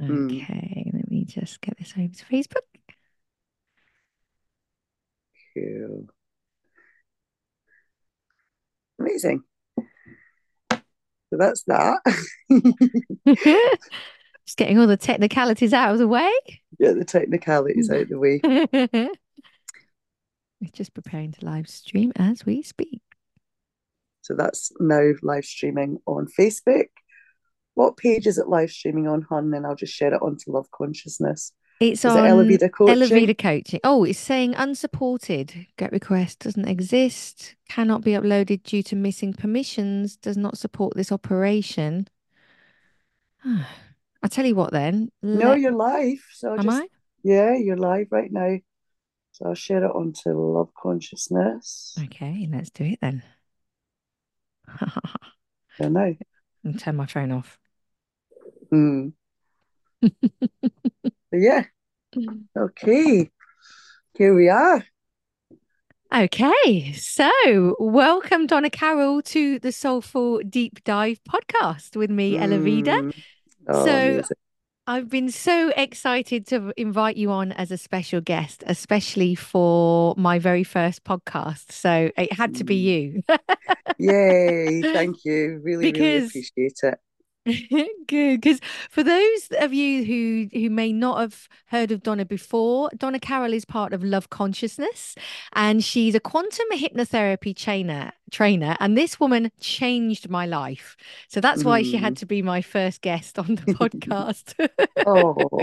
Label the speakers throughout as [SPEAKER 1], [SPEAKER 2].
[SPEAKER 1] Mm.
[SPEAKER 2] Okay, let me just get this over to Facebook.
[SPEAKER 1] Cool. Amazing. So that's that.
[SPEAKER 2] Just getting all the technicalities out of the way.
[SPEAKER 1] Yeah, the technicalities out of the way.
[SPEAKER 2] We're just preparing to live stream as we speak.
[SPEAKER 1] So that's now live streaming on Facebook. What page is it live streaming on, Hun? And I'll just share it onto Love Consciousness.
[SPEAKER 2] It's
[SPEAKER 1] Is
[SPEAKER 2] on
[SPEAKER 1] it Coaching?
[SPEAKER 2] Elavida Coaching. Oh, it's saying unsupported. Get request doesn't exist. Cannot be uploaded due to missing permissions. Does not support this operation. I'll tell you what then.
[SPEAKER 1] No,
[SPEAKER 2] Let-
[SPEAKER 1] you're live. So
[SPEAKER 2] am
[SPEAKER 1] just
[SPEAKER 2] I?
[SPEAKER 1] yeah, you're live right now. So I'll share it onto Love Consciousness.
[SPEAKER 2] Okay, let's do it then.
[SPEAKER 1] Yeah, now.
[SPEAKER 2] and turn my phone off.
[SPEAKER 1] Hmm. yeah. Okay. Here we are.
[SPEAKER 2] Okay, so welcome Donna Carroll to the Soulful Deep Dive podcast with me, Elavida.
[SPEAKER 1] Mm. Oh,
[SPEAKER 2] So-
[SPEAKER 1] amazing.
[SPEAKER 2] I've been so excited to invite you on as a special guest, especially for my very first podcast. So it had to be you.
[SPEAKER 1] Yay. Thank you. Really, really appreciate it.
[SPEAKER 2] Good, because for those of you who who may not have heard of Donna before, Donna Carroll is part of Love Consciousness, and she's a quantum hypnotherapy trainer. Trainer, and this woman changed my life. So that's why she had mm. to be my first guest on the podcast.
[SPEAKER 1] Oh,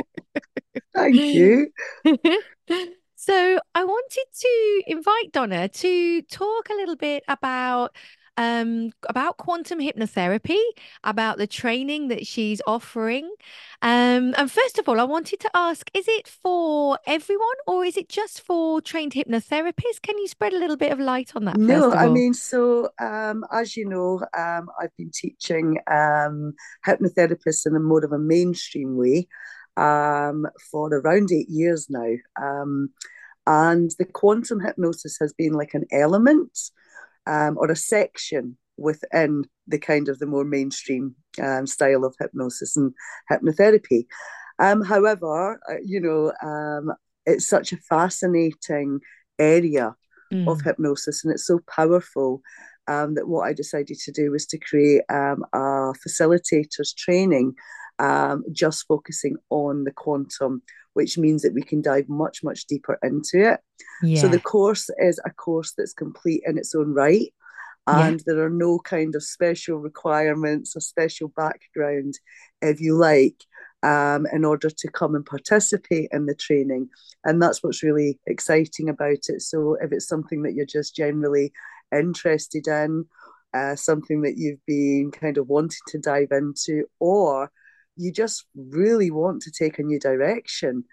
[SPEAKER 1] thank you.
[SPEAKER 2] So I wanted to invite Donna to talk a little bit about um about quantum hypnotherapy, about the training that she's offering. Um and first of all, I wanted to ask, is it for everyone or is it just for trained hypnotherapists? Can you spread a little bit of light on that
[SPEAKER 1] No, I mean, so um, as you know, um, I've been teaching um, hypnotherapists in a more of a mainstream way um, for around eight years now. Um, and the quantum hypnosis has been like an element um, or a section within the kind of the more mainstream um, style of hypnosis and hypnotherapy. Um, however, uh, you know, um, it's such a fascinating area of
[SPEAKER 2] Mm.
[SPEAKER 1] hypnosis, and it's so powerful um, that what I decided to do was to create um, a facilitator's training, um, just focusing on the quantum, which means that we can dive much, much deeper into it. So the course is a course that's complete in its own right.
[SPEAKER 2] Yeah.
[SPEAKER 1] And there are no kind of special requirements or special background, if you like, um, in order to come and participate in the training. And that's what's really exciting about it. So if it's something that you're just generally interested in, uh, something that you've been kind of wanting to dive into, or you just really want to take a new direction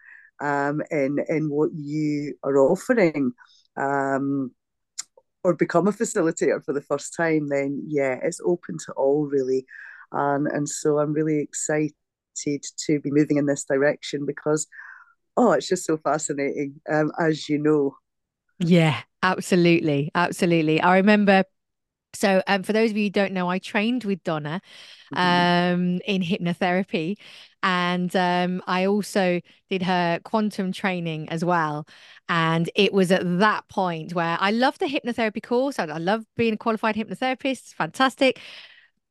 [SPEAKER 1] um, in in what you are offering, um, or become a facilitator for the first time, then yeah, it's open to all really, um, and so I'm really excited to be moving in this direction because oh, it's just so fascinating, um, as you know.
[SPEAKER 2] Yeah, absolutely. Absolutely. I remember. So, um, for those of you who don't know, I trained with Donna
[SPEAKER 1] Mhm.
[SPEAKER 2] um, in hypnotherapy, and um, I also did her quantum training as well. And it was at that point where I love the hypnotherapy course. I, I love being a qualified hypnotherapist. Fantastic.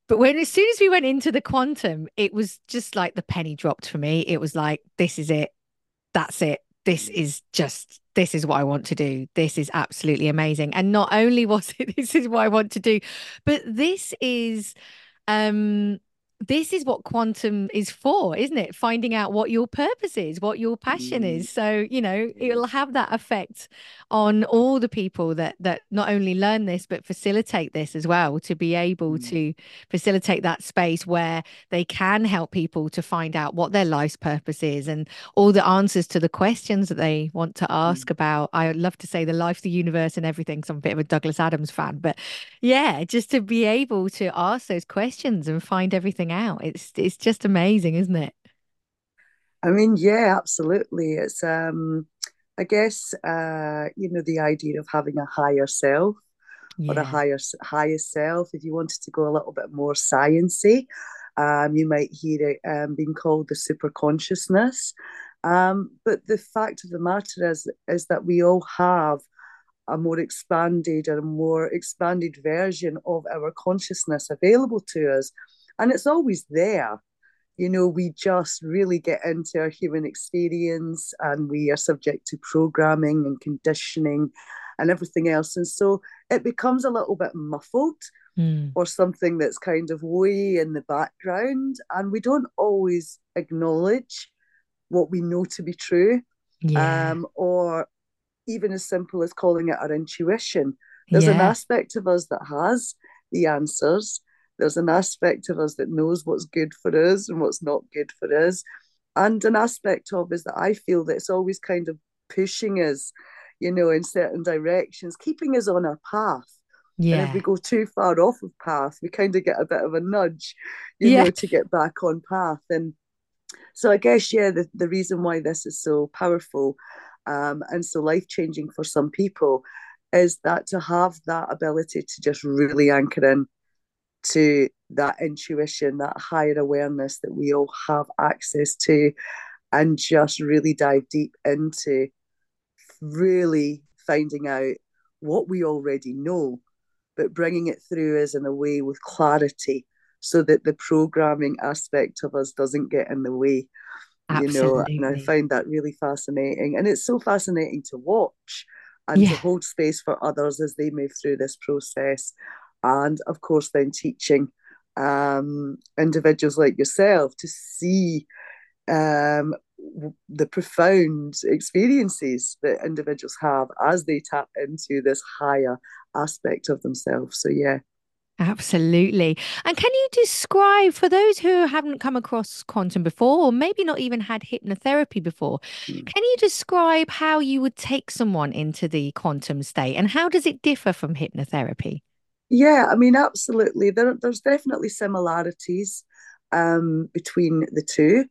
[SPEAKER 2] But when as soon as we went into the quantum, it was just like the penny dropped for me. It was like, this is it. That's it. This is just, this is what I want to do. This is absolutely amazing. And not only was it, this is what I want to do, but this is, um, this is what quantum is for, isn't it? Finding out what your purpose is, what your passion
[SPEAKER 1] Mm.
[SPEAKER 2] is. So, you know, it'll have that effect on all the people that that not only learn this but facilitate this as well to be able
[SPEAKER 1] Mm.
[SPEAKER 2] to facilitate that space where they can help people to find out what their life's purpose is and all the answers to the questions that they want to ask about. I love to say the life, the universe, and everything. So I'm a bit of a Douglas Adams fan, but yeah, just to be able to ask those questions and find everything out. It's it's just amazing, isn't it?
[SPEAKER 1] I mean, yeah, absolutely. It's um, I guess uh, you know, the idea of having a higher self or a higher higher self, if you wanted to go a little bit more sciency, Um, you might hear it um, being called the super consciousness. Um, but the fact of the matter is, is that we all have a more expanded and a more expanded version of our consciousness available to us. And it's always there. You know, we just really get into our human experience and we are subject to programming and conditioning and everything else. And so it becomes a little bit muffled mm. or something that's kind of way in the background. And we don't always acknowledge what we know to be true. Yeah. Um, or even as simple as calling it our intuition. There's yeah. an aspect of us that has the answers. There's an aspect of us that knows what's good for us and what's not good for us. And an aspect of us that I feel that it's always kind of pushing us, you know, in certain directions, keeping us on our path. Yeah. And if we go too far off of path, we kind of get a bit of a nudge, you yeah. know, to get back on path. And so I guess, yeah, the, the reason why this is so powerful um, and so life changing for some people is that to have that ability to just really anchor in to that intuition, that higher awareness that we all have access to, and just really dive deep into really finding out what we already know, but bringing it through us in a way with clarity so that the programming aspect of us doesn't get in the way. Absolutely. You know, and I find that really fascinating. And it's so fascinating to watch and yeah. to hold space for others as they move through this process. And of course, then teaching um, individuals like yourself to see um, the profound experiences that individuals have as they tap into this higher aspect of themselves. So, yeah.
[SPEAKER 2] Absolutely. And can you describe for those who haven't come across quantum before, or maybe not even had hypnotherapy before, mm. can you describe how you would take someone into the quantum state and how does it differ from hypnotherapy?
[SPEAKER 1] Yeah, I mean, absolutely. There, there's definitely similarities um, between the two.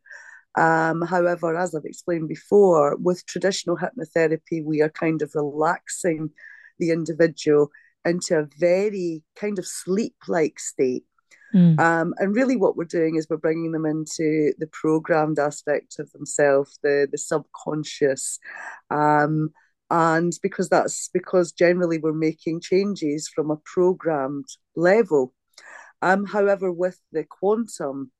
[SPEAKER 1] Um, however, as I've explained before, with traditional hypnotherapy, we are kind of relaxing the individual into a very kind of sleep like state. Mm. Um, and really, what we're doing is we're bringing them into the programmed aspect of themselves, the the subconscious, um, and because that's because generally we're making changes from a programmed level. Um, however, with the quantum,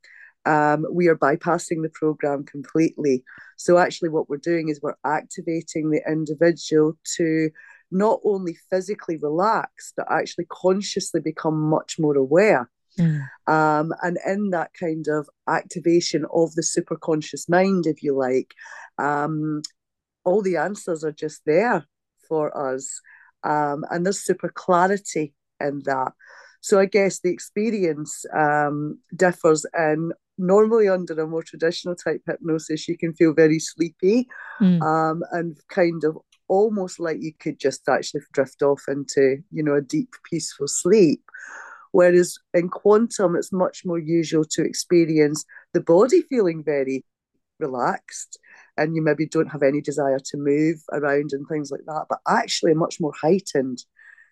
[SPEAKER 1] um, we are bypassing the program completely. So actually, what we're doing is we're activating the individual to not only physically relax, but actually consciously become much more aware. Mm. Um, and in that kind of activation of the superconscious mind, if you like, um, all the answers are just there for us. Um, and there's super clarity in that. So I guess the experience um, differs in normally under a more traditional type hypnosis, you can feel very sleepy mm. um, and kind of almost like you could just actually drift off into, you know, a deep, peaceful sleep. Whereas in quantum, it's much more usual to experience the body feeling very relaxed and you maybe don't have any desire to move around and things like that, but actually a much more heightened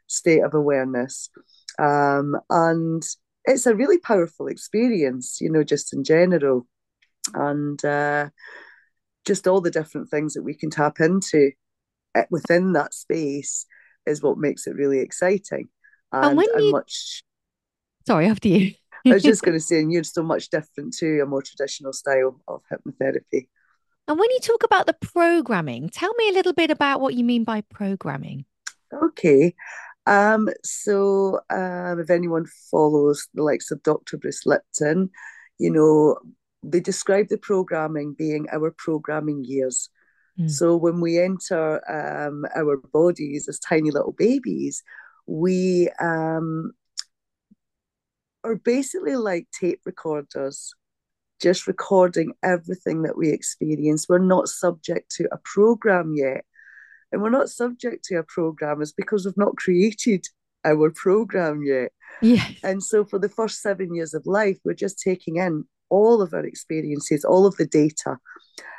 [SPEAKER 1] state of awareness. Um, and it's a really powerful experience, you know, just in general. And uh, just all the different things that we can tap into within that space is what makes it really exciting and, and, when and you... much
[SPEAKER 2] sorry after you
[SPEAKER 1] i was just going to say and you're so much different to a more traditional style of hypnotherapy.
[SPEAKER 2] And when you talk about the programming tell me a little bit about what you mean by programming.
[SPEAKER 1] Okay um, so um, if anyone follows the likes of dr bruce lipton you know they describe the programming being our programming years. Mm. So when we enter um, our bodies as tiny little babies, we um, are basically like tape recorders, just recording everything that we experience. We're not subject to a program yet. And we're not subject to a program is because we've not created our program yet.
[SPEAKER 2] Yes.
[SPEAKER 1] And so for the first seven years of life, we're just taking in all of our experiences, all of the data,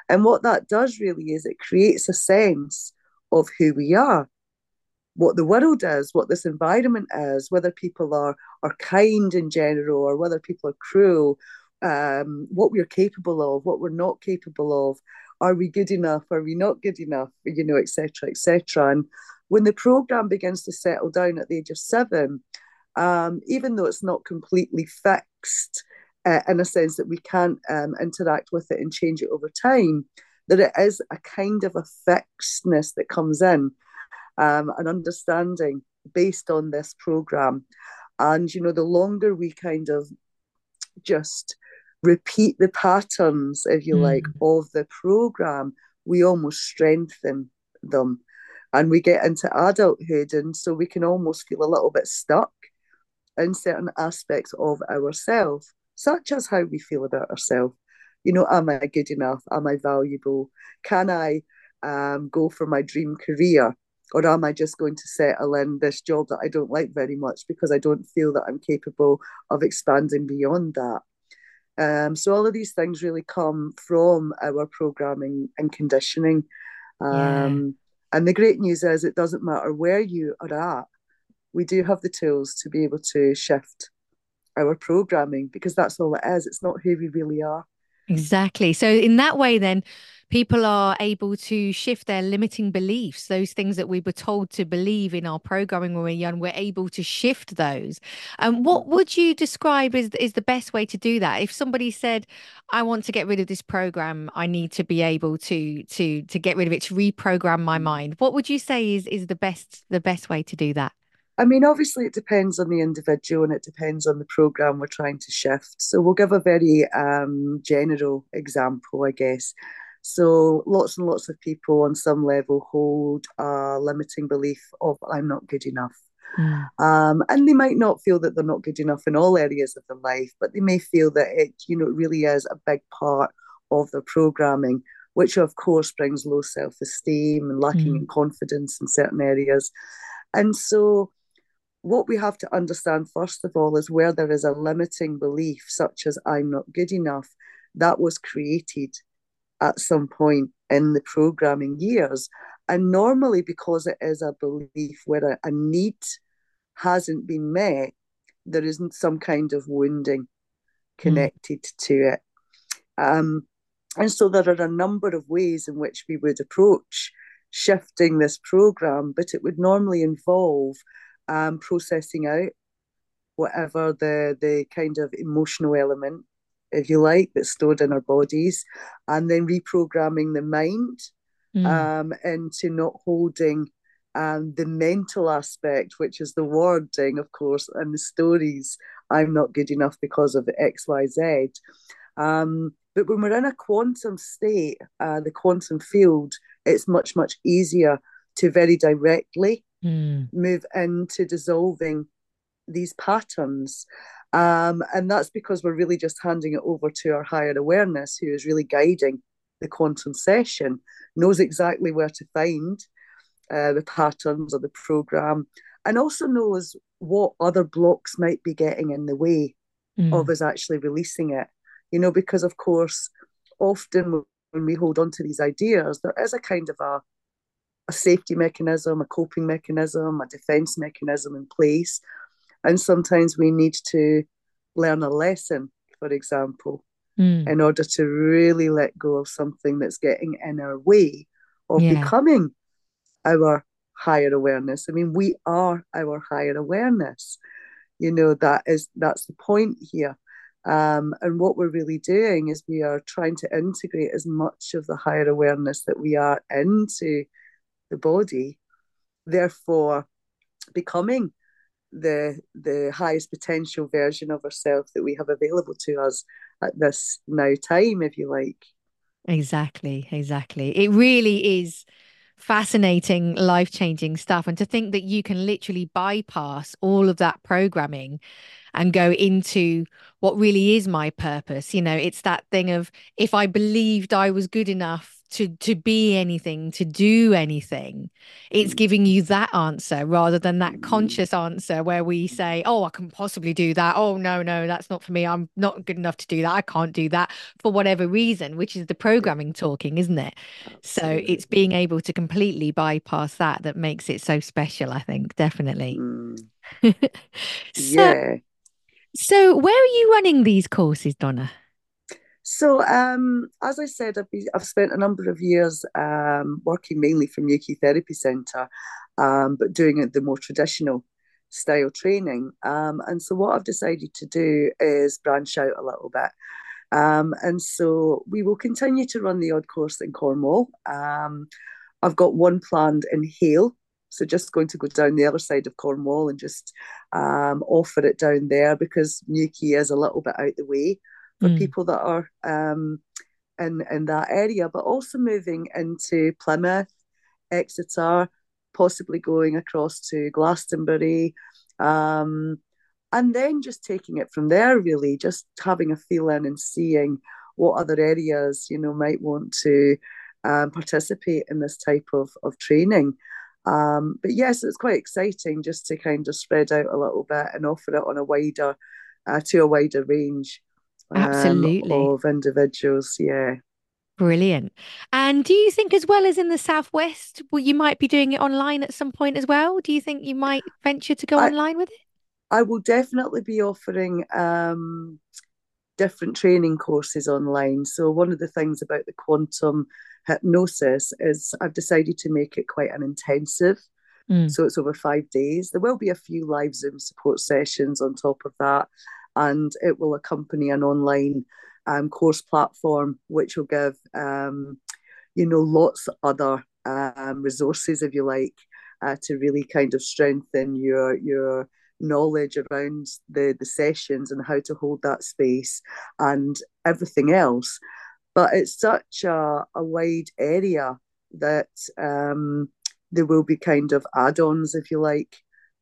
[SPEAKER 1] and what that does really is it creates a sense of who we are, what the world is, what this environment is, whether people are, are kind in general or whether people are cruel, um, what we're capable of, what we're not capable of. Are we good enough? Are we not good enough? You know, etc., etc. And when the program begins to settle down at the age of seven, um, even though it's not completely fixed uh, in a sense that we can't um, interact with it and change it over time, that it is a kind of a fixedness that comes in, um, an understanding based on this program. And, you know, the longer we kind of just repeat the patterns, if you mm. like, of the program, we almost strengthen them. And we get into adulthood, and so we can almost feel a little bit stuck in certain aspects of ourselves, such as how we feel about ourselves. You know, am I good enough? Am I valuable? Can I um, go for my dream career? Or am I just going to settle in this job that I don't like very much because I don't feel that I'm capable of expanding beyond that? Um, so all of these things really come from our programming and conditioning. Um, yeah. And the great news is it doesn't matter where you are at, we do have the tools to be able to shift our programming because that's all it is. It's not who we really are.
[SPEAKER 2] Exactly. So in that way, then people are able to shift their limiting beliefs, those things that we were told to believe in our programming when we are young, we're able to shift those. And um, what would you describe as is the best way to do that? If somebody said, I want to get rid of this program, I need to be able to to to get rid of it, to reprogram my mind. What would you say is is the best the best way to do that?
[SPEAKER 1] I mean, obviously, it depends on the individual and it depends on the program we're trying to shift. So, we'll give a very um, general example, I guess. So lots and lots of people on some level hold a limiting belief of I'm not good enough. Mm. Um, and they might not feel that they're not good enough in all areas of their life, but they may feel that it, you know, really is a big part of their programming, which of course brings low self-esteem and lacking mm. in confidence in certain areas. And so what we have to understand first of all is where there is a limiting belief, such as I'm not good enough, that was created at some point in the programming years. And normally, because it is a belief where a, a need hasn't been met, there isn't some kind of wounding connected mm. to it. Um, and so there are a number of ways in which we would approach shifting this program, but it would normally involve um, processing out whatever the the kind of emotional element if you like, that's stored in our bodies, and then reprogramming the mind mm. um, into not holding um, the mental aspect, which is the wording, of course, and the stories. I'm not good enough because of X, Y, Z. Um, but when we're in a quantum state, uh, the quantum field, it's much, much easier to very directly mm. move into dissolving these patterns. Um, and that's because we're really just handing it over to our higher awareness, who is really guiding the quantum session, knows exactly where to find uh, the patterns of the program, and also knows what other blocks might be getting in the way mm. of us actually releasing it. You know, because of course, often when we hold on to these ideas, there is a kind of a a safety mechanism, a coping mechanism, a defense mechanism in place and sometimes we need to learn a lesson, for example, mm. in order to really let go of something that's getting in our way of yeah. becoming our higher awareness. I mean, we are our higher awareness. You know, that is that's the point here. Um, and what we're really doing is we are trying to integrate as much of the higher awareness that we are into the body, therefore becoming the the highest potential version of ourselves that we have available to us at this now time if you like.
[SPEAKER 2] Exactly exactly. It really is fascinating life changing stuff and to think that you can literally bypass all of that programming and go into what really is my purpose. You know it's that thing of if i believed i was good enough to to be anything to do anything. It's mm. giving you that answer rather than that conscious answer where we say oh i can possibly do that. Oh no no that's not for me. I'm not good enough to do that. I can't do that for whatever reason which is the programming talking isn't it? Absolutely. so it's being able to completely bypass that that makes it so special i think definitely. Mm.
[SPEAKER 1] so, yeah.
[SPEAKER 2] so where are you running these courses donna
[SPEAKER 1] So, um, as I said, I've, been, I've spent a number of years um, working mainly from Newquay Therapy Centre, um, but doing the more traditional style training. Um, and so, what I've decided to do is branch out a little bit. Um, and so, we will continue to run the odd course in Cornwall. Um, I've got one planned in Hayle, So just going to go down the other side of Cornwall and just um, offer it down there because Newquay is a little bit out the way for mm. people that are um, in in that area, but also moving into Plymouth, Exeter, possibly going across to Glastonbury, um, and then just taking it from there. Really, just having a feeling and seeing what other areas you know might want to um, participate in this type of, of training. Um, but yes, it's quite exciting just to kind of spread out a little bit and offer it on a wider, uh, to a wider range
[SPEAKER 2] um, Absolutely.
[SPEAKER 1] of individuals. Yeah.
[SPEAKER 2] Brilliant. And do you think, as well as in the Southwest, well, you might be doing it online at some point as well? Do you think you might venture to go I, online with it?
[SPEAKER 1] I will definitely be offering um, different training courses online. So, one of the things about the quantum hypnosis is I've decided to make it quite an intensive. Mm. So, it's over five days. There will be a few live Zoom support sessions on top of that, and it will accompany an online um, course platform, which will give, um, you know, lots of other um, resources, if you like, uh, to really kind of strengthen your your knowledge around the the sessions and how to hold that space and everything else. But it's such a, a wide area that um, there will be kind of add-ons if you like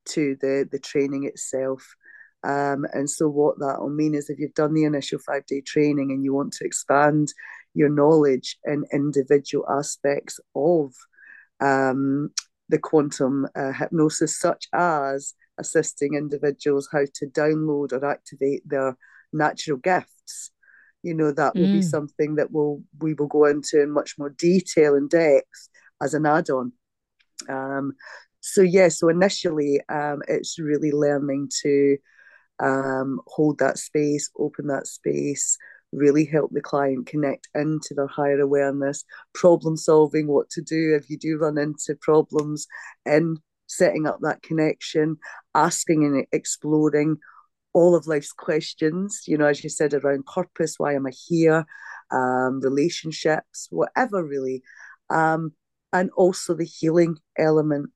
[SPEAKER 1] to the the training itself um, and so what that will mean is if you've done the initial five day training and you want to expand your knowledge in individual aspects of um, the quantum uh, hypnosis, such as assisting individuals how to download or activate their natural gifts. You know, that will mm. be something that will we will go into in much more detail and depth as an add-on. Um, so yeah, so initially um, it's really learning to um, hold that space, open that space, really help the client connect into their higher awareness, problem solving, what to do if you do run into problems and setting up that connection, asking and exploring all of life's questions, you know, as you said, around purpose, why am I here, um, relationships, whatever really. Um, and also the healing element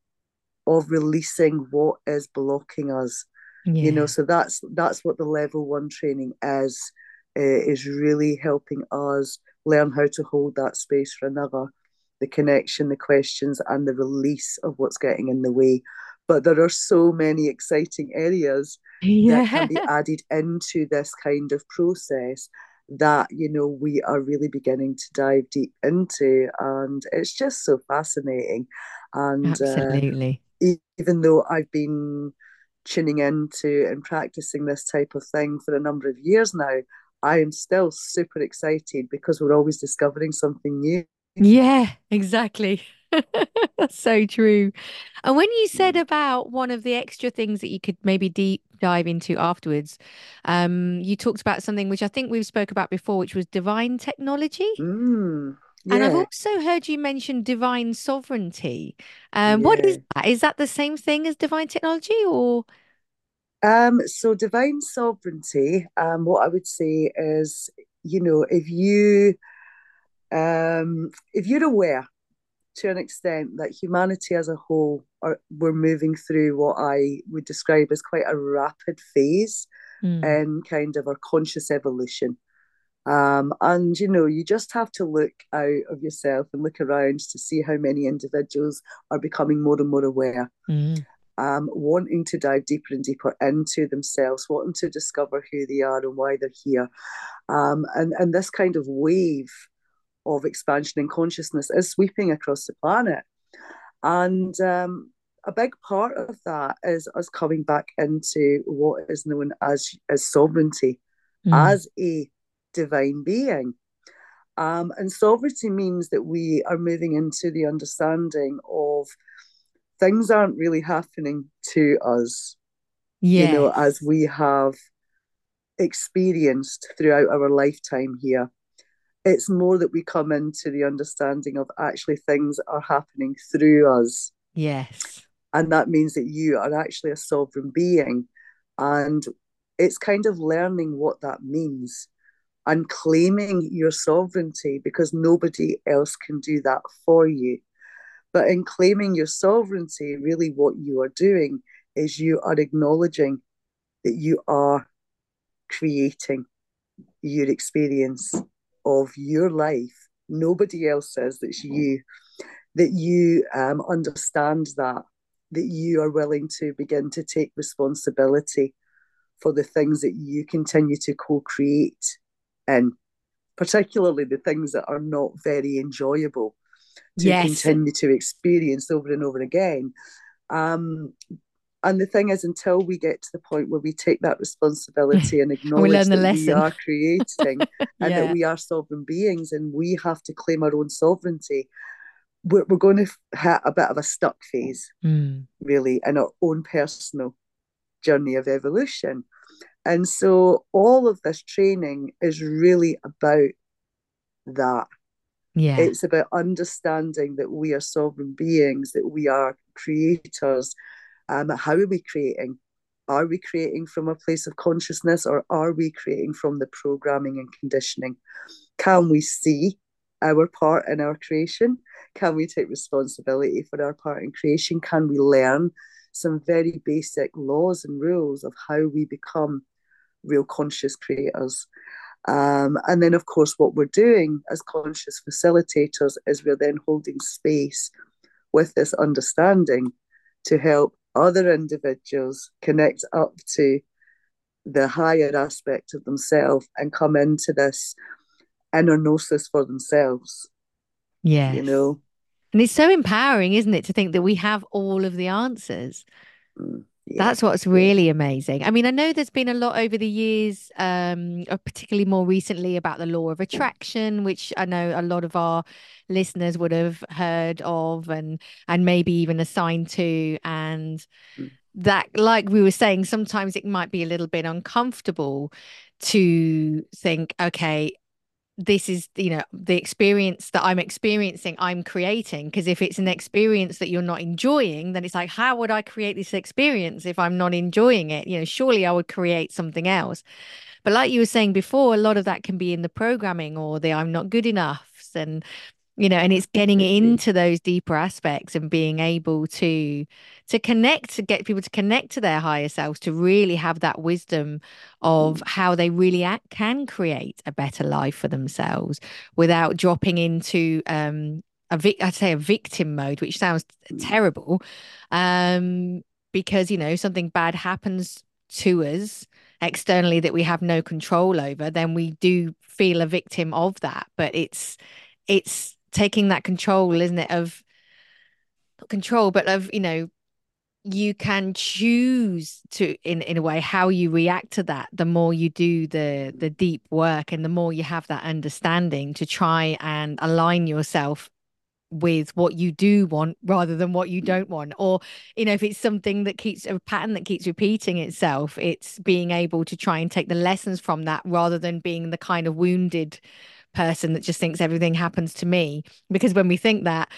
[SPEAKER 1] of releasing what is blocking us. Yeah. You know, so that's that's what the level one training is, uh, is really helping us learn how to hold that space for another the connection, the questions, and the release of what's getting in the way. But there are so many exciting areas yeah. that can be added into this kind of process that you know we are really beginning to dive deep into and it's just so fascinating and
[SPEAKER 2] uh, absolutely
[SPEAKER 1] uh, even though i've been tuning into and practicing this type of thing for a number of years now i am still super excited because we're always discovering something new
[SPEAKER 2] yeah, exactly. That's so true. And when you said mm. about one of the extra things that you could maybe deep dive into afterwards, um, you talked about something which I think we've spoke about before, which was divine technology.
[SPEAKER 1] Mm, yeah.
[SPEAKER 2] And I've also heard you mention divine sovereignty. Um, yeah. What is that? Is that the same thing as divine technology, or?
[SPEAKER 1] Um, so divine sovereignty. Um, what I would say is, you know, if you um, if you're aware to an extent that humanity as a whole are we're moving through what I would describe as quite a rapid phase mm. in kind of our conscious evolution. Um, and you know, you just have to look out of yourself and look around to see how many individuals are becoming more and more aware, mm. um, wanting to dive deeper and deeper into themselves, wanting to discover who they are and why they're here. Um, and, and this kind of wave of expansion in consciousness is sweeping across the planet. And um, a big part of that is us coming back into what is known as, as sovereignty, mm. as a divine being. Um, and sovereignty means that we are moving into the understanding of things aren't really happening to us, yes. you know, as we have experienced throughout our lifetime here it's more that we come into the understanding of actually things are happening through us.
[SPEAKER 2] Yes.
[SPEAKER 1] And that means that you are actually a sovereign being. And it's kind of learning what that means and claiming your sovereignty because nobody else can do that for you. But in claiming your sovereignty, really what you are doing is you are acknowledging that you are creating your experience of your life. Nobody else says that's you. That you um, understand that, that you are willing to begin to take responsibility for the things that you continue to co create and particularly the things that are not very enjoyable to yes. continue to experience over and over again. Um, and the thing is, until we get to the point where we take that responsibility and acknowledge that lesson. we are creating and yeah. that we are sovereign beings and we have to claim our own sovereignty, we're, we're going to hit a bit of a stuck phase, mm. really, in our own personal journey of evolution. And so all of this training is really about that.
[SPEAKER 2] Yeah.
[SPEAKER 1] It's about understanding that we are sovereign beings, that we are creators. Um, how are we creating? Are we creating from a place of consciousness or are we creating from the programming and conditioning? Can we see our part in our creation? Can we take responsibility for our part in creation? Can we learn some very basic laws and rules of how we become real conscious creators. Um, and then, of course, what we're doing as conscious facilitators is we're then holding space with this understanding to help other individuals connect up to the higher aspect of themselves and come into this inner gnosis for themselves.
[SPEAKER 2] Yeah.
[SPEAKER 1] You know?
[SPEAKER 2] And it's so empowering, isn't it, to think that we have all of the answers? Mm. Yeah. That's what's really amazing. I mean, I know there's been a lot over the years, um, particularly more recently about the law of attraction, which I know a lot of our listeners would have heard of and and maybe even assigned to. And mm. that, like we were saying, sometimes it might be a little bit uncomfortable to think, okay, this is you know the experience that i'm experiencing i'm creating. Because if it's an experience that you're not enjoying then it's like how would i create this experience if i'm not enjoying it? You know surely i would create something else. But like you were saying before a lot of that can be in the programming or the i'm not good enough and you know and it's getting into those deeper aspects and being able to to connect to get people to connect to their higher selves to really have that wisdom of mm. how they really act, can create a better life for themselves without dropping into um a vic- I'd say a victim mode which sounds mm. terrible um because you know something bad happens to us externally that we have no control over then we do feel a victim of that but it's it's taking that control, isn't it? Of not control, but of, you know, you can choose to in in a way how you react to that the more you do the the deep work and the more you have that understanding to try and align yourself with what you do want rather than what you mm. don't want or you know if it's something that keeps a pattern that keeps repeating itself it's being able to try and take the lessons from that rather than being the kind of wounded person that just thinks everything happens to me because when we think that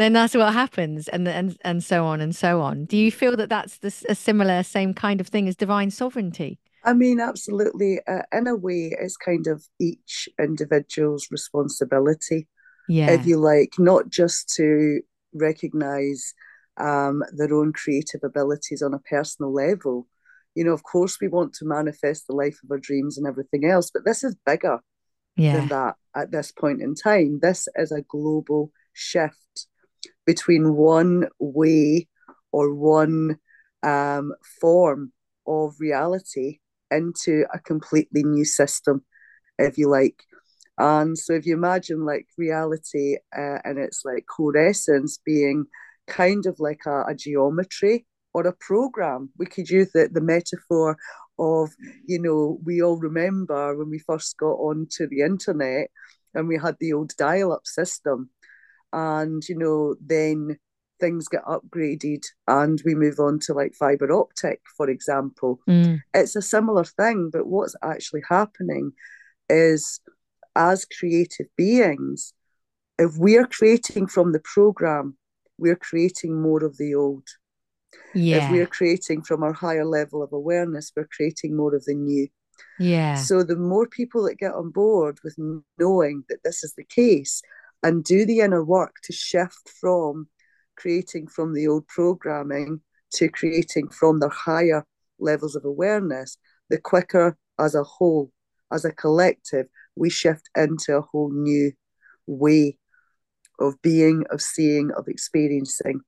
[SPEAKER 2] then that's what happens and and and so on and so on. Do you feel that that's this a similar same kind of thing as divine sovereignty?
[SPEAKER 1] I mean absolutely. Uh, in a way it's kind of each individual's responsibility.
[SPEAKER 2] Yeah.
[SPEAKER 1] If you like not just to recognize um, their own creative abilities on a personal level. You know of course we want to manifest the life of our dreams and everything else but this is bigger
[SPEAKER 2] yeah.
[SPEAKER 1] than that at this point in time. This is a global shift between one way or one um, form of reality into a completely new system, if you like. And so, if you imagine like reality uh, and its like core essence being kind of like a, a geometry or a program, we could use the, the metaphor of, you know, we all remember when we first got onto the internet and we had the old dial up system. And, you know, then things get upgraded and we move on to like fiber optic, for example.
[SPEAKER 2] Mm.
[SPEAKER 1] It's a similar thing, but what's actually happening is as creative beings, if we are creating from the program, we're creating more of the old.
[SPEAKER 2] Yeah.
[SPEAKER 1] If we're creating from our higher level of awareness, we're creating more of the new.
[SPEAKER 2] Yeah.
[SPEAKER 1] So the more people that get on board with knowing that this is the case and do the inner work to shift from creating from the old programming to creating from their higher levels of awareness, the quicker as a whole, as a collective, we shift into a whole new way of being, of seeing, of experiencing.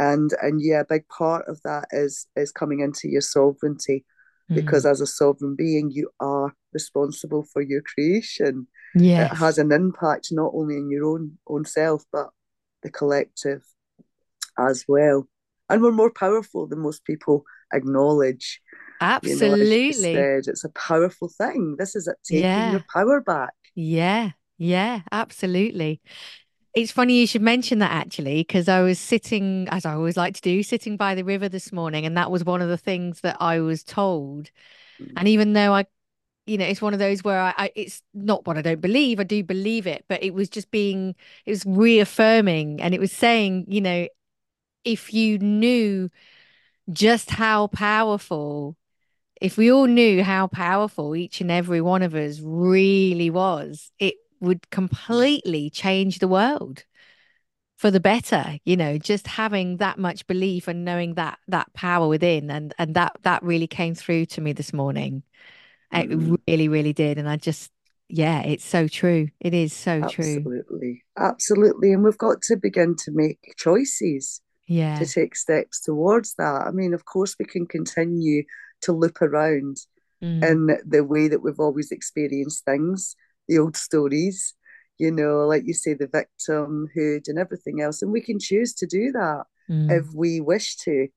[SPEAKER 1] And and yeah, a big part of that is is coming into your sovereignty because mm. as a sovereign being, you are responsible for your creation.
[SPEAKER 2] Yes.
[SPEAKER 1] It has an impact not only in your own own self, but the collective as well. And we're more powerful than most people acknowledge.
[SPEAKER 2] Absolutely. You know,
[SPEAKER 1] said, it's a powerful thing. This is it taking yeah. your power back.
[SPEAKER 2] Yeah, yeah, absolutely. It's funny you should mention that actually, because I was sitting, as I always like to do, sitting by the river this morning, and that was one of the things that I was told. Mm. And even though I, you know, it's one of those where I, I, it's not what I don't believe, I do believe it, but it was just being, it was reaffirming, and it was saying, you know, if you knew just how powerful if we all knew how powerful each and every one of us really was, it would completely change the world for the better you know just having that much belief and knowing that that power within. And and that that really came through to me this morning. It mm. really really did. And i just yeah it's so true. It is so
[SPEAKER 1] absolutely.
[SPEAKER 2] true.
[SPEAKER 1] Absolutely. Absolutely. And we've got to begin to make choices
[SPEAKER 2] yeah.
[SPEAKER 1] to take steps towards that. I mean of course we can continue to loop around mm. in the way that we've always experienced things the old stories, you know, like you say, the victimhood and everything else. And we can choose to do that mm. if we wish to,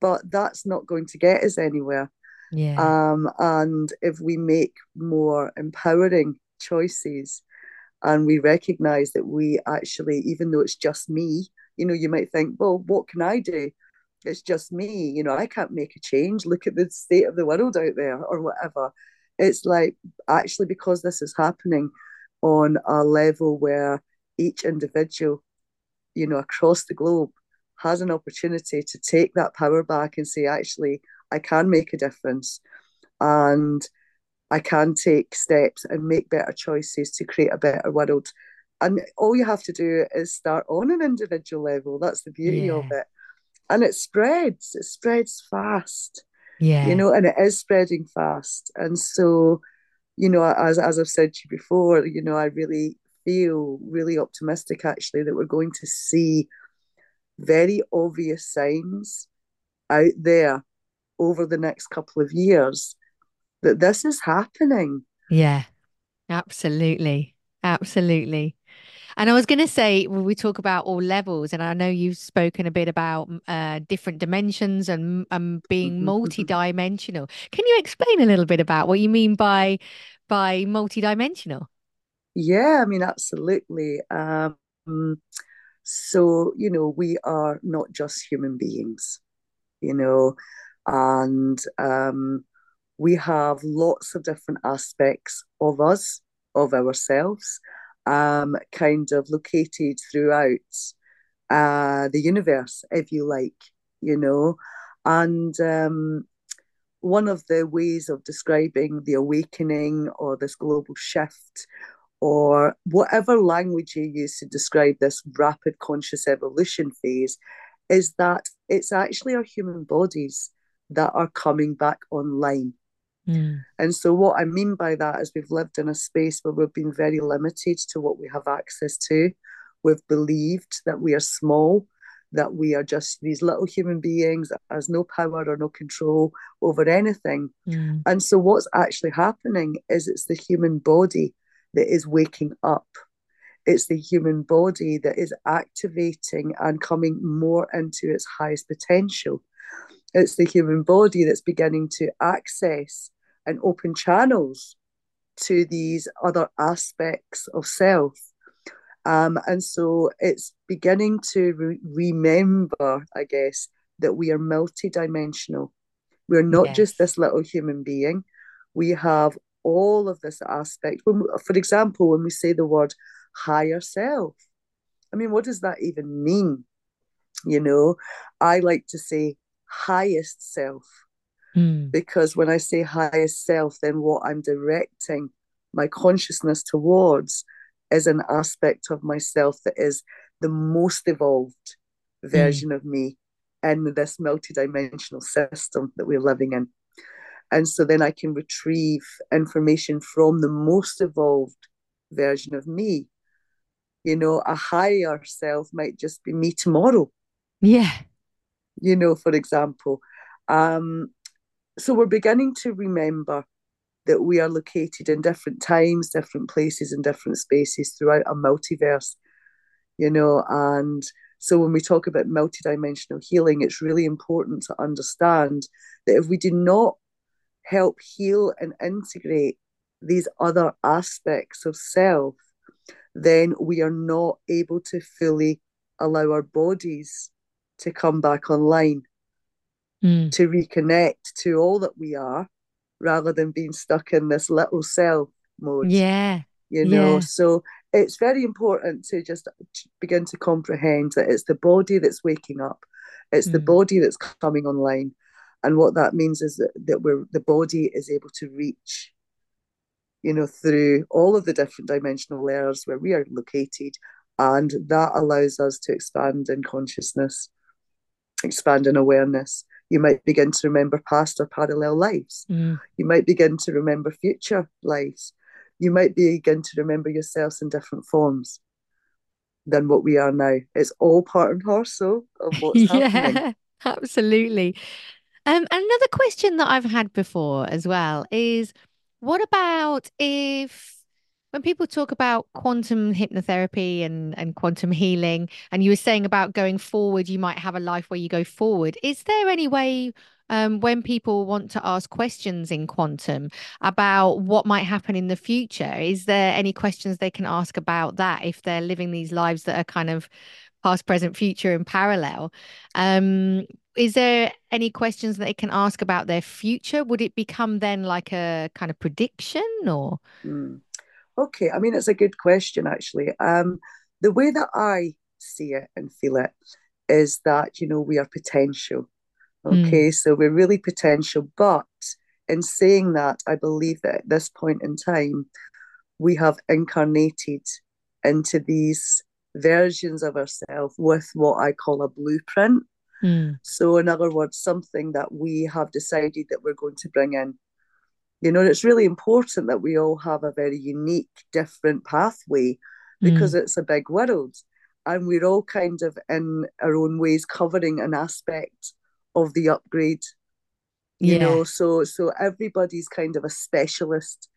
[SPEAKER 1] but that's not going to get us anywhere.
[SPEAKER 2] Yeah.
[SPEAKER 1] Um, and if we make more empowering choices and we recognize that we actually, even though it's just me, you know, you might think, well, what can I do? It's just me, you know, I can't make a change. Look at the state of the world out there or whatever it's like actually because this is happening on a level where each individual, you know, across the globe has an opportunity to take that power back and say, actually, I can make a difference and I can take steps and make better choices to create a better world. And all you have to do is start on an individual level. That's the beauty yeah. of it. And it spreads, it spreads fast
[SPEAKER 2] yeah.
[SPEAKER 1] You know and it is spreading fast. And so you know as as i've said to you before you know i really feel really optimistic actually that we're going to see very obvious signs out there over the next couple of years that this is happening.
[SPEAKER 2] Yeah. Absolutely. Absolutely and I was going to say, when we talk about all levels, and I know you've spoken a bit about uh, different dimensions and um, being mm-hmm, mm-hmm. multi-dimensional. Can you explain a little bit about what you mean by by multi-dimensional?
[SPEAKER 1] Yeah, I mean, absolutely. Um, so, you know, we are not just human beings, you know, and um, we have lots of different aspects of us, of ourselves um, kind of located throughout uh, the universe, if you like, you know. And um, one of the ways of describing the awakening or this global shift or whatever language you use to describe this rapid conscious evolution phase is that it's actually our human bodies that are coming back online
[SPEAKER 2] Mm.
[SPEAKER 1] And so, what I mean by that is we've lived in a space where we've been very limited to what we have access to. We've believed that we are small, that we are just these little human beings that has no power or no control over anything.
[SPEAKER 2] Mm.
[SPEAKER 1] And so, what's actually happening is it's the human body that is waking up. It's the human body that is activating and coming more into its highest potential. It's the human body that's beginning to access and open channels to these other aspects of self. Um, and so it's beginning to re- remember, I guess, that we are multidimensional. We're not yes. just this little human being. We have all of this aspect. When, for example, when we say the word higher self, I mean, what does that even mean? You know, I like to say highest self
[SPEAKER 2] mm.
[SPEAKER 1] because when I say highest self, then what I'm directing my consciousness towards is an aspect of myself that is the most evolved version mm. of me in this multidimensional system that we're living in. And so then I can retrieve information from the most evolved version of me. You know, a higher self might just be me tomorrow.
[SPEAKER 2] Yeah.
[SPEAKER 1] You know, for example. Um, so we're beginning to remember that we are located in different times, different places, and different spaces throughout a multiverse, you know. And so when we talk about multidimensional healing, it's really important to understand that if we do not help heal and integrate these other aspects of self, then we are not able to fully allow our bodies to come back online,
[SPEAKER 2] mm.
[SPEAKER 1] to reconnect to all that we are, rather than being stuck in this little self mode.
[SPEAKER 2] Yeah.
[SPEAKER 1] You know,
[SPEAKER 2] yeah.
[SPEAKER 1] so it's very important to just begin to comprehend that it's the body that's waking up, it's mm. the body that's coming online, and what that means is that, that we're the body is able to reach you know through all of the different dimensional layers where we are located and that allows us to expand in consciousness expand in awareness you might begin to remember past or parallel lives.
[SPEAKER 2] Mm.
[SPEAKER 1] you might begin to remember future lives. You might begin to remember yourselves in different forms than what we are now. It's all part and parcel of what's
[SPEAKER 2] yeah,
[SPEAKER 1] happening.
[SPEAKER 2] absolutely. Um, another question that I've had before as well is what about if when people talk about quantum hypnotherapy and, and quantum healing, and you were saying about going forward, you might have a life where you go forward. Is there any way um, when people want to ask questions in quantum about what might happen in the future? Is there any questions they can ask about that if they're living these lives that are kind of past, present, future in parallel? Um, is there any questions that they can ask about their future? Would it become then like a kind of prediction or?
[SPEAKER 1] Mm. Okay, I mean, it's a good question actually. Um, the way that I see it and feel it is that, you know, we are potential. Okay, mm. so we're really potential. But in saying that, I believe that at this point in time, we have incarnated into these versions of ourselves with what I call a blueprint.
[SPEAKER 2] Mm.
[SPEAKER 1] So, in other words, something that we have decided that we're going to bring in. You know, it's really important that we all have a very unique, different pathway because mm. it's a big world. And we're all kind of in our own ways covering an aspect of the upgrade. You yeah. know, so so everybody's kind of a specialist,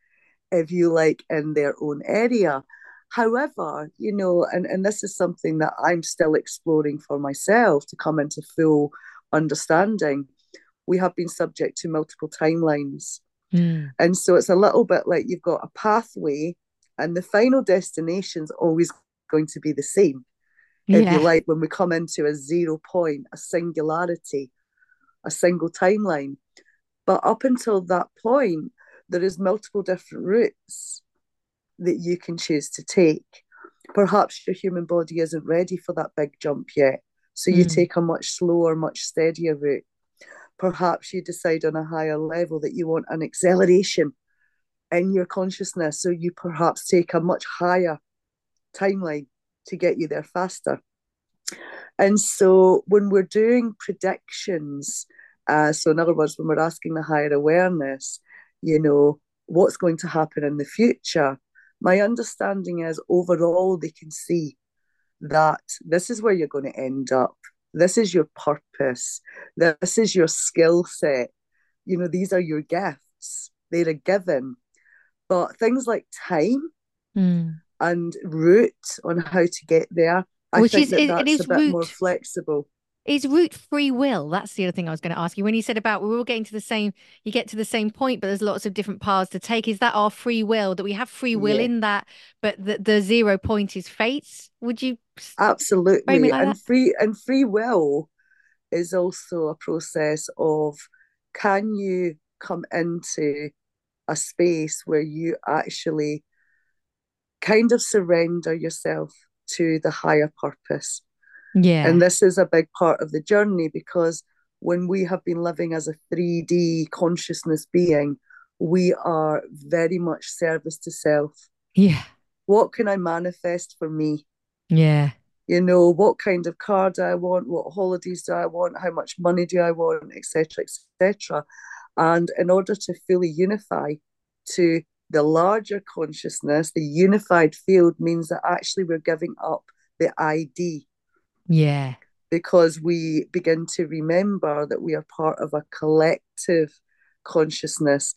[SPEAKER 1] if you like, in their own area. However, you know, and, and this is something that I'm still exploring for myself to come into full understanding. We have been subject to multiple timelines.
[SPEAKER 2] Mm.
[SPEAKER 1] And so it's a little bit like you've got a pathway, and the final destination's always going to be the same. Yeah. If you like, when we come into a zero point, a singularity, a single timeline. But up until that point, there is multiple different routes that you can choose to take. Perhaps your human body isn't ready for that big jump yet. So you mm. take a much slower, much steadier route. Perhaps you decide on a higher level that you want an acceleration in your consciousness. So you perhaps take a much higher timeline to get you there faster. And so when we're doing predictions, uh, so in other words, when we're asking the higher awareness, you know, what's going to happen in the future, my understanding is overall they can see that this is where you're going to end up. This is your purpose. This is your skill set. You know, these are your gifts. They're a given. But things like time
[SPEAKER 2] mm.
[SPEAKER 1] and route on how to get there, I Which think is, that that's a bit route. more flexible.
[SPEAKER 2] Is root free will? That's the other thing I was going to ask you. When you said about we're all getting to the same, you get to the same point, but there's lots of different paths to take. Is that our free will? That we have free will yeah. in that, but the, the zero point is fate? Would you
[SPEAKER 1] absolutely
[SPEAKER 2] like
[SPEAKER 1] and
[SPEAKER 2] that?
[SPEAKER 1] free and free will is also a process of can you come into a space where you actually kind of surrender yourself to the higher purpose.
[SPEAKER 2] Yeah.
[SPEAKER 1] And this is a big part of the journey because when we have been living as a 3D consciousness being, we are very much service to self.
[SPEAKER 2] Yeah.
[SPEAKER 1] What can I manifest for me?
[SPEAKER 2] Yeah.
[SPEAKER 1] You know, what kind of car do I want? What holidays do I want? How much money do I want? Etc. Etc. And in order to fully unify to the larger consciousness, the unified field means that actually we're giving up the ID.
[SPEAKER 2] Yeah.
[SPEAKER 1] Because we begin to remember that we are part of a collective consciousness.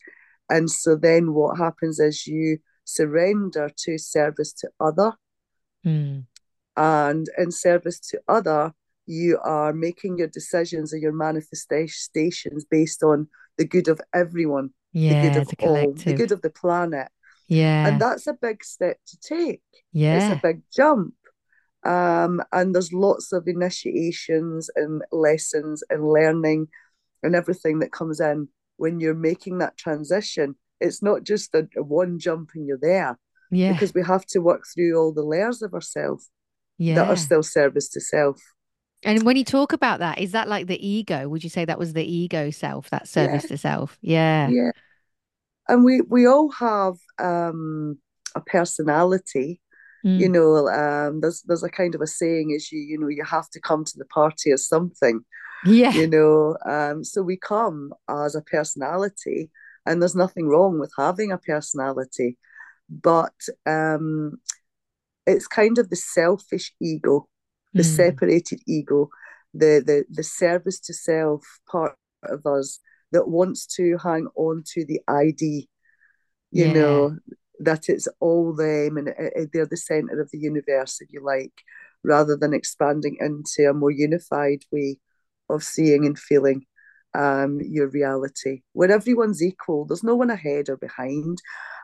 [SPEAKER 1] And so then what happens is you surrender to service to other.
[SPEAKER 2] Mm.
[SPEAKER 1] And in service to other, you are making your decisions or your manifestations based on the good of everyone,
[SPEAKER 2] yeah,
[SPEAKER 1] the good of
[SPEAKER 2] the
[SPEAKER 1] all, the good of the planet.
[SPEAKER 2] Yeah.
[SPEAKER 1] And that's a big step to take.
[SPEAKER 2] Yeah.
[SPEAKER 1] It's a big jump. Um, and there's lots of initiations and lessons and learning and everything that comes in when you're making that transition. It's not just a, a one jump and you're there.
[SPEAKER 2] Yeah.
[SPEAKER 1] Because we have to work through all the layers of ourselves
[SPEAKER 2] yeah.
[SPEAKER 1] that are still service to self.
[SPEAKER 2] And when you talk about that, is that like the ego? Would you say that was the ego self, that service
[SPEAKER 1] yeah.
[SPEAKER 2] to self? Yeah.
[SPEAKER 1] Yeah. And we we all have um a personality. Mm. You know, um there's there's a kind of a saying is you, you know, you have to come to the party as something.
[SPEAKER 2] Yeah.
[SPEAKER 1] You know, um, so we come as a personality, and there's nothing wrong with having a personality. But um it's kind of the selfish ego the mm. separated ego, the the the service to self part of us that wants to hang on to the ID, you yeah. know, that it's all them and they're the center of the universe, if you like, rather than expanding into a more unified way of seeing and feeling um, your reality, where everyone's equal. There's no one ahead or behind.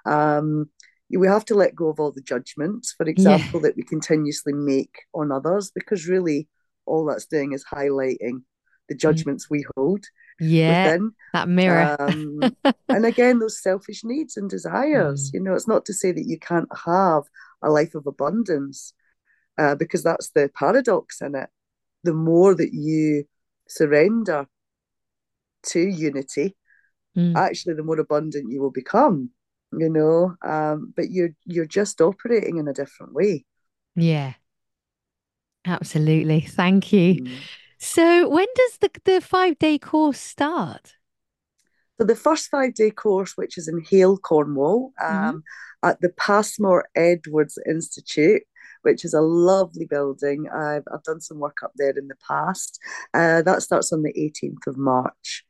[SPEAKER 1] Um, we have to let go of all the judgments, for example, yeah. that we continuously make on others, because really all that's doing is highlighting the mm. judgments we hold
[SPEAKER 2] yeah,
[SPEAKER 1] within.
[SPEAKER 2] That mirror.
[SPEAKER 1] um, and again, those selfish needs and desires. Mm. You know, it's not to say that you can't have a life of abundance, uh, because that's the paradox in it. The more that you surrender to unity, mm. actually, the more abundant you will become you know um, but you're you're just operating in a different way
[SPEAKER 2] yeah absolutely thank you mm. So when does the the five day course start
[SPEAKER 1] so the first five day course which is in Hayle cornwall um, mm-hmm. at the passmore edwards institute which is a lovely building. I've, I've done some work up there in the past. Uh, that starts on the 18th of March.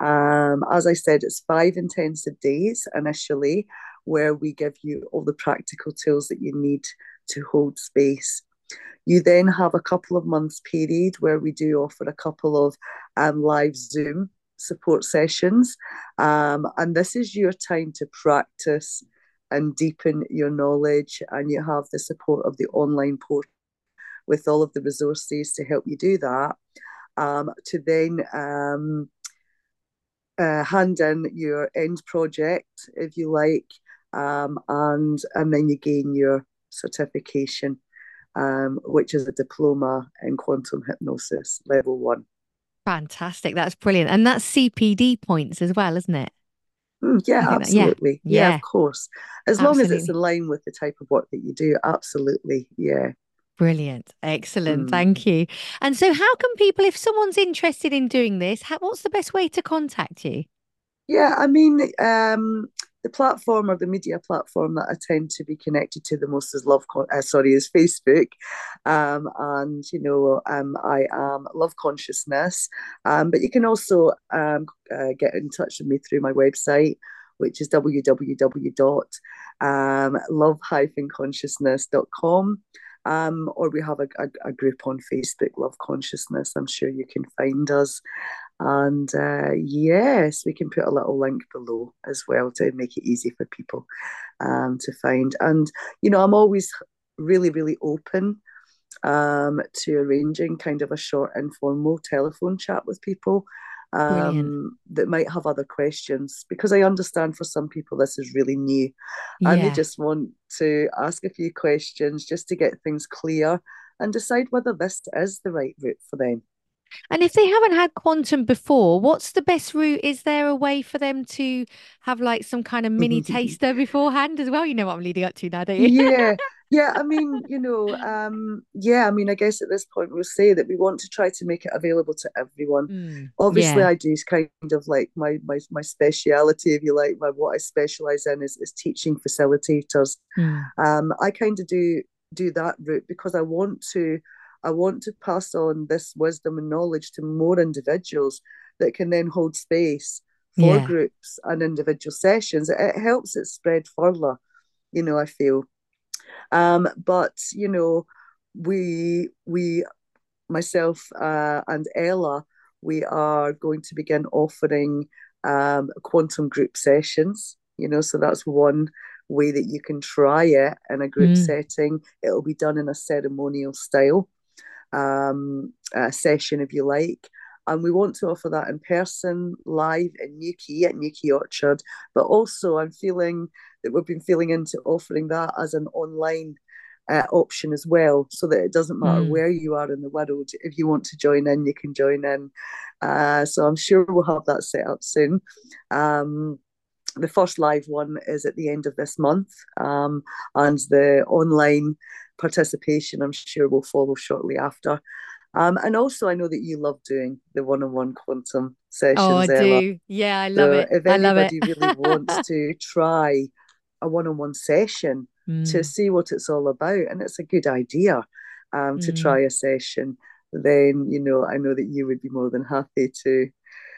[SPEAKER 1] Um, as I said, it's five intensive days initially, where we give you all the practical tools that you need to hold space. You then have a couple of months period where we do offer a couple of um, live Zoom support sessions. Um, and this is your time to practice and deepen your knowledge. And you have the support of the online portal with all of the resources to help you do that. Um, to then um, uh, hand in your end project, if you like, um, and and then you gain your certification, um, which is a diploma in quantum hypnosis level one.
[SPEAKER 2] Fantastic! That's brilliant, and that's CPD points as well, isn't it?
[SPEAKER 1] Mm, yeah, absolutely. Yeah. yeah. of course. As absolutely. long as it's in line with the type of work that you do, absolutely. Yeah.
[SPEAKER 2] Brilliant. Excellent. Mm. Thank you. And so, how can people, if someone's interested in doing this, how, what's the best way to contact you?
[SPEAKER 1] Yeah, I mean, um, the platform or the media platform that I tend to be connected to the most is Love, uh, sorry, is Facebook, um, and you know, um, I am Love Consciousness, um, but you can also um, uh, get in touch with me through my website, which is www.love-consciousness.com. Um, or we have a, a, a, group on Facebook, Love Consciousness. I'm sure you can find us. And uh, yes, we can put a little link below as well to make it easy for people um, to find. And, you know, I'm always really, really open um, to arranging kind of a short informal telephone chat with people. um, that might have other questions because I understand for some people this is really new and they just want to ask a few questions just to get things clear and decide whether this is the right route for them.
[SPEAKER 2] And if they haven't had quantum before, what's the best route? Is there a way for them to have like some kind of mini taster beforehand as well? You know what I'm leading up to now, don't you?
[SPEAKER 1] yeah. Yeah, I mean, you know, um, yeah, I mean, I guess at this point we'll say that we want to try to make it available to everyone. Mm, Obviously, yeah. I do kind of like my my my speciality, if you like, my what I specialize in is is teaching facilitators. Mm. Um, I kind of do do that route because I want to I want to pass on this wisdom and knowledge to more individuals that can then hold space for yeah. groups and individual sessions. It, it helps it spread further, you know, I feel. Um, but, you know, we, we, myself uh, and Ella, we are going to begin offering um, quantum group sessions, you know, so that's one way that you can try it in a group mm. setting. It'll be done in a ceremonial style um, session, if you like. And we want to offer that in person, live in Newquay at Newquay Orchard. But also, I'm feeling that we've been feeling into offering that as an online uh, option as well, so that it doesn't matter mm. where you are in the world. If you want to join in, you can join in. Uh, so I'm sure we'll have that set up soon. Um, the first live one is at the end of this month, um, and the online participation, I'm sure, will follow shortly after. Um, and also, I know that you love doing the one-on-one quantum sessions. Oh, I do.
[SPEAKER 2] Yeah, I love so it. If anybody
[SPEAKER 1] really wants to try a one-on-one session mm. to see what it's all about, and it's a good idea um, to mm. try a session, then you know I know that you would be more than happy to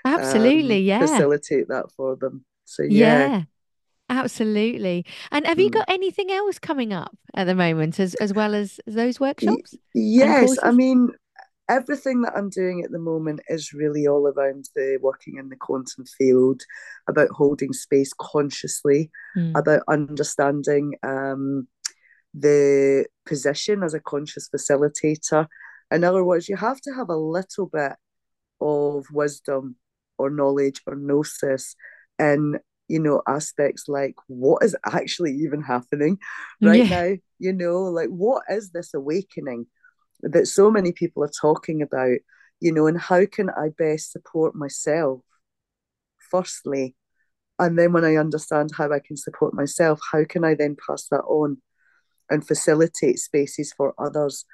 [SPEAKER 2] absolutely, um, yeah,
[SPEAKER 1] facilitate that for them. So yeah. yeah.
[SPEAKER 2] Absolutely. And have you mm. got anything else coming up at the moment as as well as those workshops?
[SPEAKER 1] Yes, I mean everything that I'm doing at the moment is really all around the working in the quantum field, about holding space consciously, mm. about understanding um, the position as a conscious facilitator. In other words, you have to have a little bit of wisdom or knowledge or gnosis in you know aspects like what is actually even happening right yeah. now? You know like what is this awakening that so many people are talking about you know and how can i best support myself firstly? And then when i understand how i can support myself how can i then pass that on and facilitate spaces for others?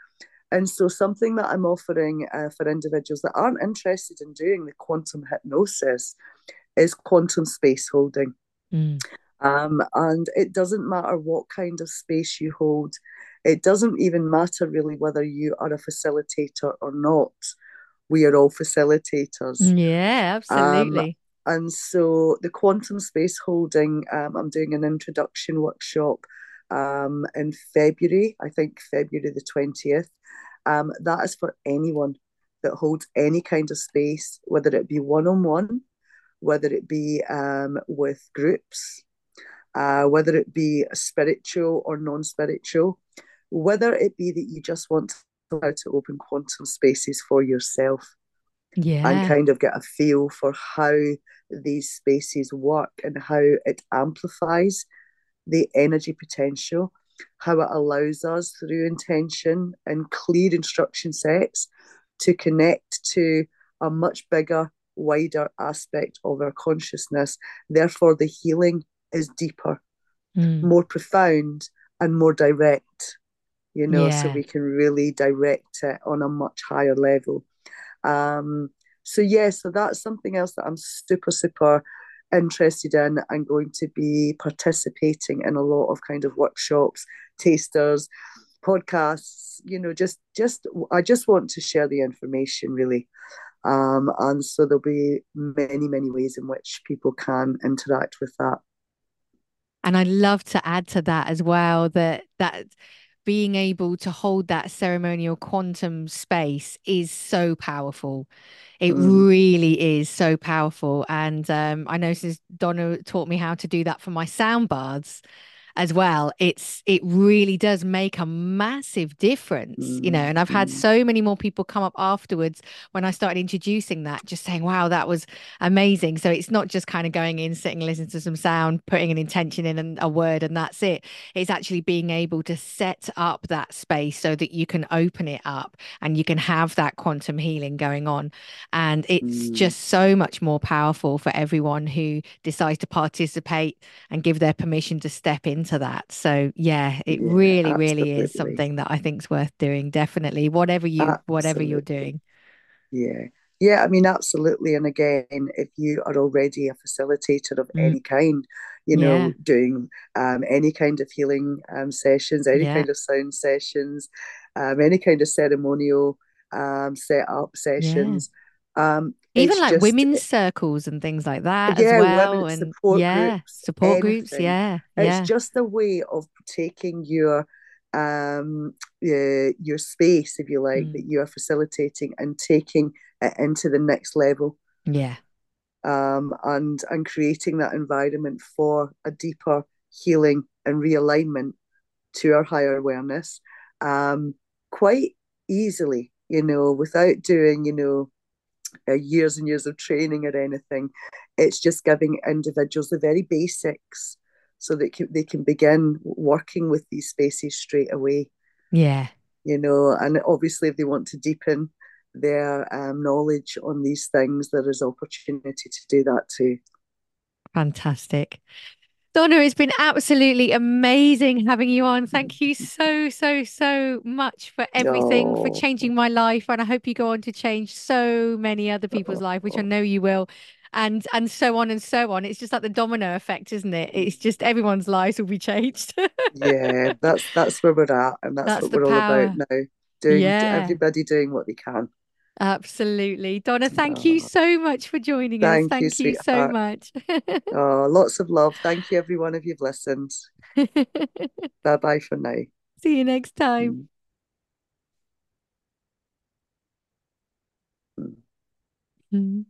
[SPEAKER 1] And so something that i'm offering uh, for individuals that aren't interested in doing the quantum hypnosis is quantum space holding. Mm. Um, and it doesn't matter what kind of space you hold. It doesn't even matter really whether you are a facilitator or not. We are all facilitators.
[SPEAKER 2] Yeah, absolutely.
[SPEAKER 1] Um, and so the quantum space holding, um, I'm doing an introduction workshop um, in February, I think February the 20th. Um, that is for anyone that holds any kind of space, whether it be one on one whether it be um, with groups, uh, whether it be spiritual or non spiritual, whether it be that you just want to how to open quantum spaces for yourself.
[SPEAKER 2] Yeah.
[SPEAKER 1] And kind of get a feel for how these spaces work and how it amplifies the energy potential, how it allows us through intention and clear instruction sets to connect to a much bigger wider aspect of our consciousness. Therefore, the healing is deeper, mm. more profound, and more direct, you know, yeah. so we can really direct it on a much higher level. Um, so, yeah, so that's something else that I'm super, super interested in and going to be participating in a lot of kind of workshops, tasters, podcasts, you know, just, just, I just want to share the information really. Um, and so there'll be many, many ways in which people can interact with that.
[SPEAKER 2] And I'd love to add to that as well that that being able to hold that ceremonial quantum space is so powerful. It mm. really is so powerful. And um, I know since Donna taught me how to do that for my sound baths, as well, it's it really does make a massive difference, you know. And I've had
[SPEAKER 1] mm,
[SPEAKER 2] so many more people come up afterwards when I started introducing that, just saying, "Wow, that was amazing." So it's not just kind of going in, sitting, listening to some sound, putting an intention in and a word, and that's it. It's actually being able to set up that space so that you can open it up and you can have that quantum healing going on. And it's
[SPEAKER 1] mm,
[SPEAKER 2] just so much more powerful for everyone who decides to participate and give their permission to step into that. So yeah, it
[SPEAKER 1] yeah,
[SPEAKER 2] really, really is something that I think is worth doing. Definitely, whatever you whatever you're doing.
[SPEAKER 1] Yeah. Yeah, I mean, absolutely. And again, if you are already a facilitator of
[SPEAKER 2] Mm,
[SPEAKER 1] any kind, you know,
[SPEAKER 2] yeah,
[SPEAKER 1] doing um, any kind of healing um, sessions, any
[SPEAKER 2] yeah,
[SPEAKER 1] kind of sound sessions, um, any kind of ceremonial um, set up sessions, um,
[SPEAKER 2] Even like
[SPEAKER 1] just,
[SPEAKER 2] women's circles and things like that as
[SPEAKER 1] yeah,
[SPEAKER 2] well.
[SPEAKER 1] women's
[SPEAKER 2] And
[SPEAKER 1] support
[SPEAKER 2] yeah,
[SPEAKER 1] groups,
[SPEAKER 2] support groups.
[SPEAKER 1] anything.
[SPEAKER 2] Yeah,
[SPEAKER 1] It's just a way of taking your um uh, your space, if you like,
[SPEAKER 2] mm,
[SPEAKER 1] that you are facilitating and taking it into the next level
[SPEAKER 2] yeah,
[SPEAKER 1] um, and and creating that environment for a deeper healing and realignment to our higher awareness um, quite easily, you know, without doing, you know, uh, years and years of training or anything. It's just giving individuals the very basics so that they can begin working with these spaces straight away,
[SPEAKER 2] yeah.
[SPEAKER 1] you know, and obviously if they want to deepen their um, knowledge on these things, there is opportunity to do that too.
[SPEAKER 2] Fantastic. Donna, it's been absolutely amazing having you on. Thank you so, so, so much for everything, for
[SPEAKER 1] Oh,
[SPEAKER 2] changing my life. And I hope you go on to change so many other people's life, which I
[SPEAKER 1] oh,
[SPEAKER 2] know you will. And and so on and so on. It's just like the domino effect, isn't it? It's just everyone's lives will be changed.
[SPEAKER 1] yeah, that's that's where we're at, and that's
[SPEAKER 2] That's
[SPEAKER 1] what we're all about
[SPEAKER 2] power.
[SPEAKER 1] now. Doing
[SPEAKER 2] Yeah,
[SPEAKER 1] everybody doing what they can.
[SPEAKER 2] Absolutely. Donna, thank you
[SPEAKER 1] Oh,
[SPEAKER 2] so much for joining us.
[SPEAKER 1] thank you,
[SPEAKER 2] you so much.
[SPEAKER 1] Oh, lots of love. Thank you, everyone, if you've listened. Bye bye for now.
[SPEAKER 2] See you next time.
[SPEAKER 1] Mm.
[SPEAKER 2] Mm.